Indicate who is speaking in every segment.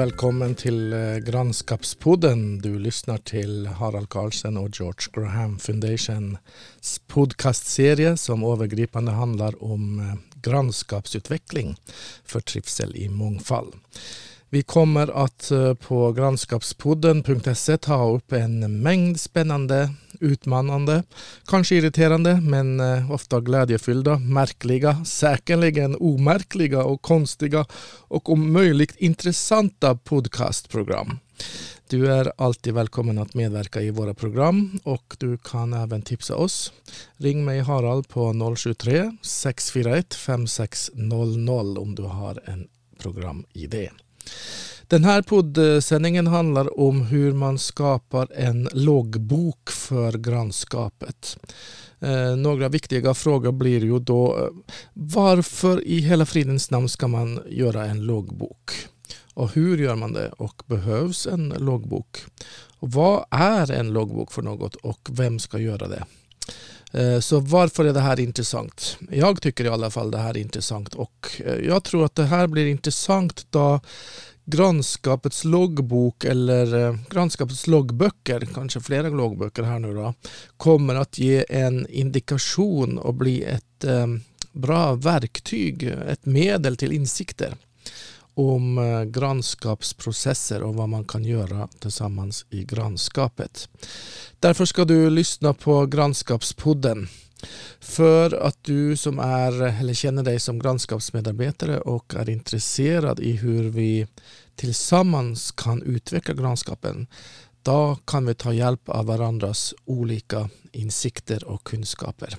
Speaker 1: Välkommen till eh, Grannskapspodden. Du lyssnar till Harald Carlsen och George Graham Foundations podcastserie som övergripande handlar om eh, grannskapsutveckling för trivsel i mångfald. Vi kommer att eh, på grannskapspodden.se ta upp en mängd spännande, utmanande, kanske irriterande men eh, ofta glädjefyllda, märkliga, säkerligen omärkliga och konstiga och om möjligt intressanta podcastprogram. Du är alltid välkommen att medverka i våra program och du kan även tipsa oss. Ring mig Harald på 073 641 5600 om du har en programidé. Den här poddsändningen handlar om hur man skapar en loggbok för grannskapet. Eh, några viktiga frågor blir ju då eh, varför i hela fridens namn ska man göra en loggbok? Och hur gör man det? Och behövs en loggbok? Och vad är en loggbok för något och vem ska göra det? Eh, så varför är det här intressant? Jag tycker i alla fall det här är intressant och eh, jag tror att det här blir intressant då grannskapets loggbok eller eh, grannskapets loggböcker, kanske flera loggböcker här nu då, kommer att ge en indikation och bli ett bra verktyg, ett medel till insikter om eh, grannskapsprocesser och vad man kan göra tillsammans i grannskapet. Därför ska du lyssna på Grannskapspodden. För att du som är eller känner dig som grannskapsmedarbetare och är intresserad i hur vi tillsammans kan utveckla grannskapen då kan vi ta hjälp av varandras olika insikter och kunskaper.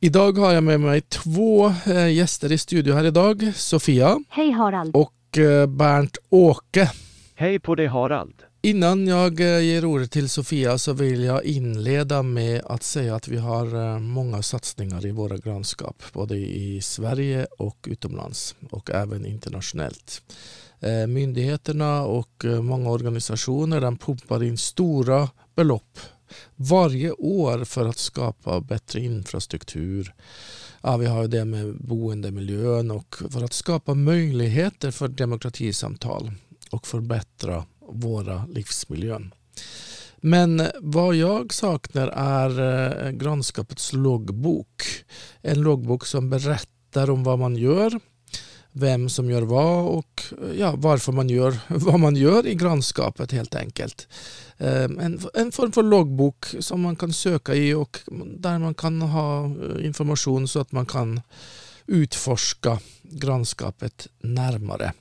Speaker 1: Idag har jag med mig två eh, gäster i studio här idag. Sofia.
Speaker 2: Hej Harald.
Speaker 1: Och eh, Bernt Åke.
Speaker 3: Hej på dig Harald.
Speaker 1: Innan jag eh, ger ordet till Sofia så vill jag inleda med att säga att vi har många satsningar i våra grannskap. Både i Sverige och utomlands och även internationellt. Myndigheterna och många organisationer pumpar in stora belopp varje år för att skapa bättre infrastruktur. Ja, vi har det med boendemiljön och för att skapa möjligheter för demokratisamtal och förbättra våra livsmiljön. Men vad jag saknar är eh, grannskapets loggbok. En loggbok som berättar om vad man gör, vem som gör vad och ja, varför man gör vad man gör i grannskapet helt enkelt. Ehm, en, en form för loggbok som man kan söka i och där man kan ha eh, information så att man kan utforska grannskapet närmare.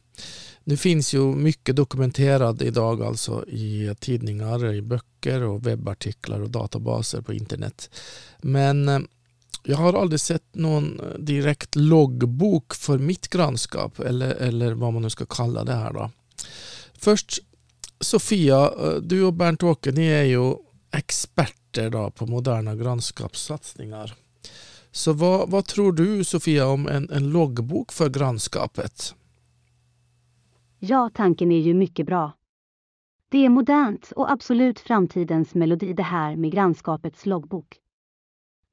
Speaker 1: Det finns ju mycket dokumenterat idag alltså i tidningar, i böcker och webbartiklar och databaser på internet. Men eh, jag har aldrig sett någon eh, direkt loggbok för mitt grannskap eller, eller vad man nu ska kalla det här. Då. Först Sofia, eh, du och Bernt-Åke, ni är ju experter då på moderna grannskapssatsningar. Så vad, vad tror du Sofia om en, en loggbok för grannskapet?
Speaker 2: Ja, tanken är ju mycket bra. Det är modernt och absolut framtidens melodi det här med grannskapets loggbok.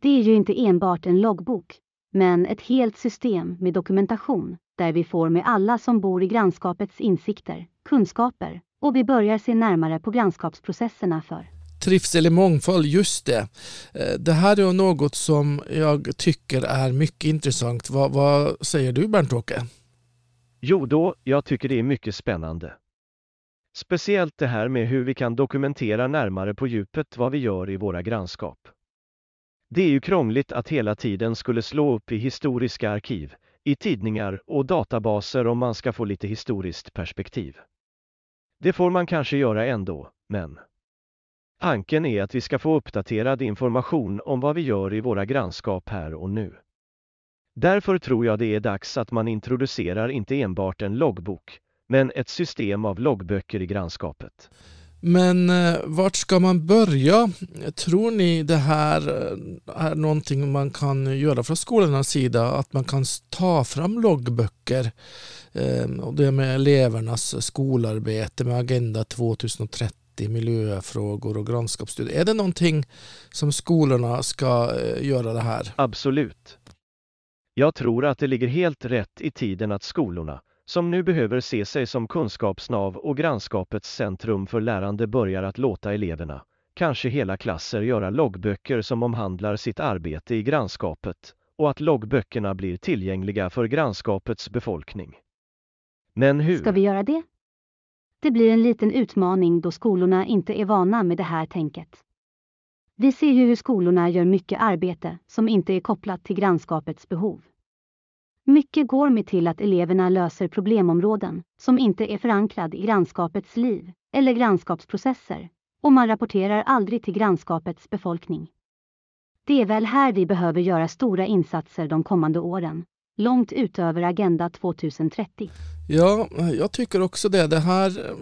Speaker 2: Det är ju inte enbart en loggbok, men ett helt system med dokumentation där vi får med alla som bor i grannskapets insikter, kunskaper och vi börjar se närmare på grannskapsprocesserna för
Speaker 1: Trivsel i mångfald, just det. Eh, det här är något som jag tycker är mycket intressant. Vad, vad säger du Bernt-Åke?
Speaker 3: Jo då, jag tycker det är mycket spännande. Speciellt det här med hur vi kan dokumentera närmare på djupet vad vi gör i våra grannskap. Det är ju krångligt att hela tiden skulle slå upp i historiska arkiv, i tidningar och databaser om man ska få lite historiskt perspektiv. Det får man kanske göra ändå, men Tanken är att vi ska få uppdaterad information om vad vi gör i våra grannskap här och nu. Därför tror jag det är dags att man introducerar inte enbart en loggbok, men ett system av loggböcker i grannskapet.
Speaker 1: Men eh, vart ska man börja? Tror ni det här eh, är någonting man kan göra från skolornas sida? Att man kan ta fram loggböcker? Eh, och det med elevernas skolarbete med Agenda 2030 miljöfrågor och grannskapsstudier. Är det någonting som skolorna ska eh, göra det här?
Speaker 3: Absolut. Jag tror att det ligger helt rätt i tiden att skolorna, som nu behöver se sig som kunskapsnav och grannskapets centrum för lärande börjar att låta eleverna, kanske hela klasser göra loggböcker som omhandlar sitt arbete i grannskapet och att loggböckerna blir tillgängliga för grannskapets befolkning. Men hur?
Speaker 2: Ska vi göra det? Det blir en liten utmaning då skolorna inte är vana med det här tänket. Vi ser ju hur skolorna gör mycket arbete som inte är kopplat till grannskapets behov. Mycket går med till att eleverna löser problemområden som inte är förankrad i grannskapets liv eller grannskapsprocesser och man rapporterar aldrig till grannskapets befolkning. Det är väl här vi behöver göra stora insatser de kommande åren, långt utöver Agenda 2030.
Speaker 1: Ja, jag tycker också det. det här,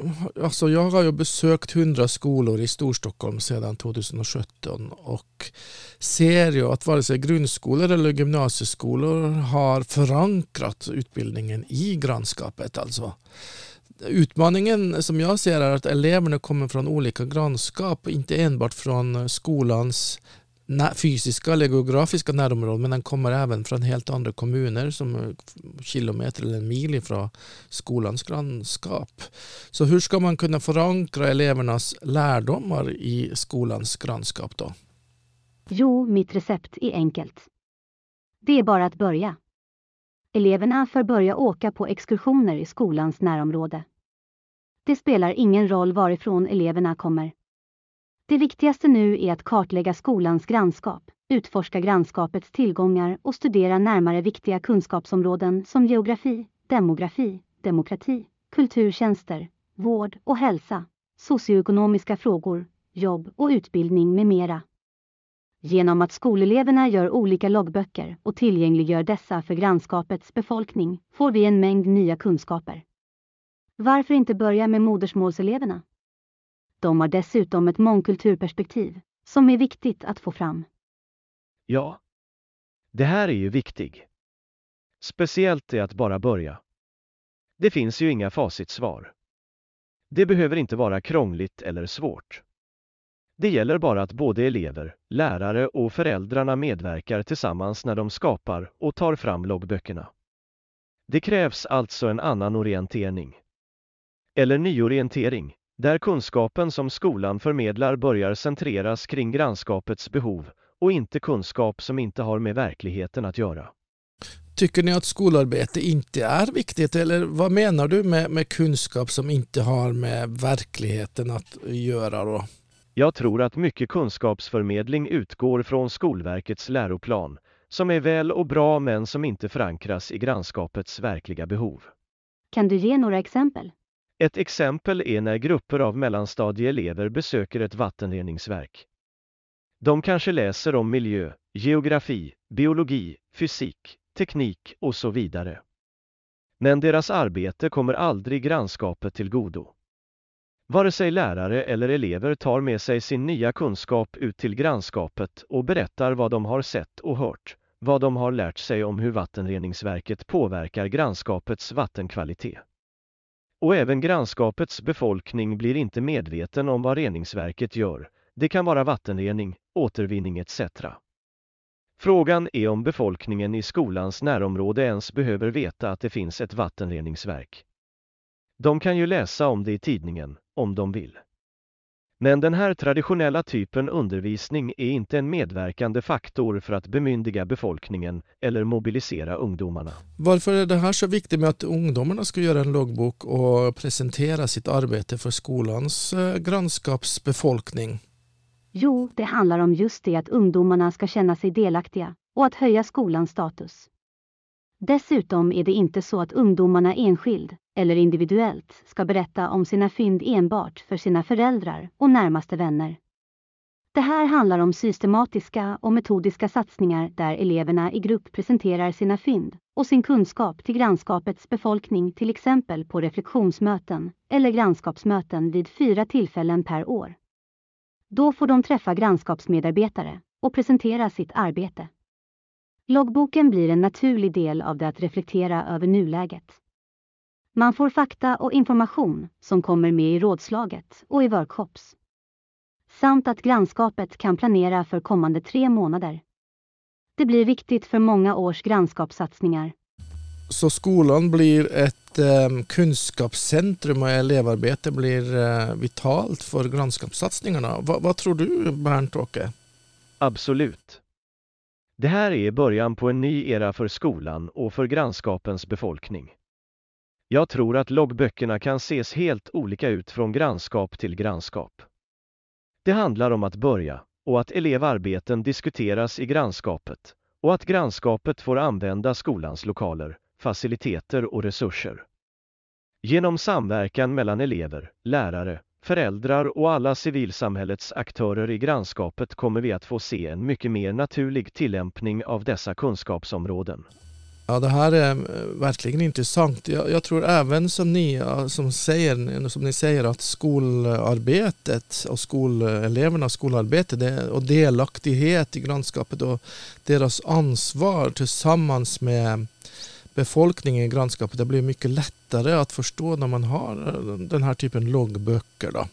Speaker 1: alltså jag har ju besökt hundra skolor i Storstockholm sedan 2017 och ser ju att vare sig grundskolor eller gymnasieskolor har förankrat utbildningen i grannskapet. Alltså. Utmaningen som jag ser är att eleverna kommer från olika grannskap, inte enbart från skolans fysiska eller geografiska närområden men den kommer även från helt andra kommuner som eh, är kilometer eller en mil ifrån skolans grannskap. Så hur ska man kunna förankra elevernas lärdomar i skolans grannskap då?
Speaker 2: Jo, mitt recept är enkelt. Det är bara att börja. Eleverna får börja åka på exkursioner i skolans närområde. Det spelar ingen roll varifrån eleverna kommer. Det viktigaste nu är att kartlägga skolans grannskap, utforska grannskapets tillgångar och studera närmare viktiga kunskapsområden som geografi, demografi, demokrati, kulturtjänster, vård och hälsa, socioekonomiska frågor, jobb och utbildning med mera. Genom att skoleleverna gör olika loggböcker och tillgängliggör dessa för grannskapets befolkning får vi en mängd nya kunskaper. Varför inte börja med modersmålseleverna? De har dessutom ett mångkulturperspektiv som är viktigt att få fram.
Speaker 3: Ja, det här är ju viktigt. Speciellt är att bara börja. Det finns ju inga facitsvar. Det behöver inte vara krångligt eller svårt. Det gäller bara att både elever, lärare och föräldrarna medverkar tillsammans när de skapar och tar fram loggböckerna. Det krävs alltså en annan orientering. Eller nyorientering, där kunskapen som skolan förmedlar börjar centreras kring grannskapets behov och inte kunskap som inte har med verkligheten att göra.
Speaker 1: Tycker ni att skolarbete inte är viktigt eller vad menar du med, med kunskap som inte har med verkligheten att göra då?
Speaker 3: Jag tror att mycket kunskapsförmedling utgår från Skolverkets läroplan, som är väl och bra men som inte förankras i grannskapets verkliga behov.
Speaker 2: Kan du ge några exempel?
Speaker 3: Ett exempel är när grupper av mellanstadieelever besöker ett vattenreningsverk. De kanske läser om miljö, geografi, biologi, fysik, teknik och så vidare. Men deras arbete kommer aldrig grannskapet till godo. Vare sig lärare eller elever tar med sig sin nya kunskap ut till grannskapet och berättar vad de har sett och hört, vad de har lärt sig om hur vattenreningsverket påverkar grannskapets vattenkvalitet. Och även grannskapets befolkning blir inte medveten om vad reningsverket gör. Det kan vara vattenrening, återvinning etc. Frågan är om befolkningen i skolans närområde ens behöver veta att det finns ett vattenreningsverk. De kan ju läsa om det i tidningen, om de vill. Men den här traditionella typen undervisning är inte en medverkande faktor för att bemyndiga befolkningen eller mobilisera ungdomarna.
Speaker 1: Varför är det här så viktigt med att ungdomarna ska göra en loggbok och presentera sitt arbete för skolans eh, grannskapsbefolkning?
Speaker 2: Jo, det handlar om just det att ungdomarna ska känna sig delaktiga och att höja skolans status. Dessutom är det inte så att ungdomarna enskild eller individuellt ska berätta om sina fynd enbart för sina föräldrar och närmaste vänner. Det här handlar om systematiska och metodiska satsningar där eleverna i grupp presenterar sina fynd och sin kunskap till grannskapets befolkning till exempel på reflektionsmöten eller grannskapsmöten vid fyra tillfällen per år. Då får de träffa grannskapsmedarbetare och presentera sitt arbete. Loggboken blir en naturlig del av det att reflektera över nuläget. Man får fakta och information som kommer med i rådslaget och i workshops. Samt att grannskapet kan planera för kommande tre månader. Det blir viktigt för många års grannskapssatsningar.
Speaker 1: så skolan blir ett eh, kunskapscentrum och elevarbete blir eh, vitalt för grannskapssatsningarna. Va, vad tror du Bernt-Åke?
Speaker 3: Absolut. Det här är början på en ny era för skolan och för grannskapens befolkning. Jag tror att loggböckerna kan ses helt olika ut från grannskap till grannskap. Det handlar om att börja och att elevarbeten diskuteras i grannskapet och att grannskapet får använda skolans lokaler, faciliteter och resurser. Genom samverkan mellan elever, lärare, föräldrar och alla civilsamhällets aktörer i grannskapet kommer vi att få se en mycket mer naturlig tillämpning av dessa kunskapsområden.
Speaker 1: Ja, det här är eh, verkligen intressant. Jag, jag, tror även som ni, som, säger, eh, som ni säger att skolarbetet och skolelevernas eh, skolarbete det, och delaktighet i grannskapet och deras ansvar tillsammans med befolkningen i grannskapet det blir mycket lättare att förstå när man har eh, den här typen loggböcker. Då.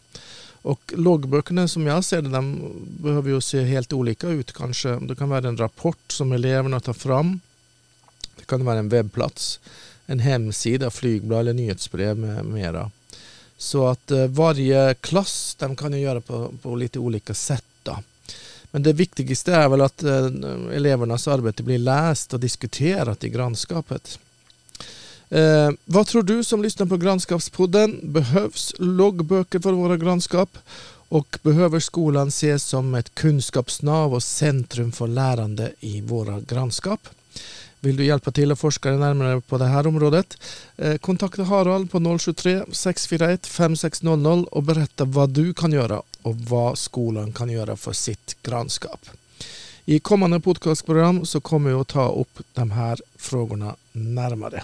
Speaker 1: Och loggböckerna som jag ser det, de behöver ju se helt olika ut kanske. Det kan vara en rapport som eleverna tar fram det kan vara en webbplats, en hemsida, flygblad eller nyhetsbrev med mera. Så att eh, varje klass de kan ju göra på, på lite olika sätt. Men det viktigaste är väl att eh, elevernas arbete blir läst och diskuterat i grannskapet. Eh, vad tror du som lyssnar på Grannskapspodden? Behövs loggböcker för våra grannskap? Och behöver skolan ses som ett kunskapsnav och centrum för lärande i våra grannskap? Vill du hjälpa till att forska närmare på det här området? Eh, kontakta Harald på 073 641 5600 och berätta vad du kan göra och vad skolan kan göra för sitt grannskap. I kommande podcastprogram så kommer vi att ta upp de här frågorna närmare.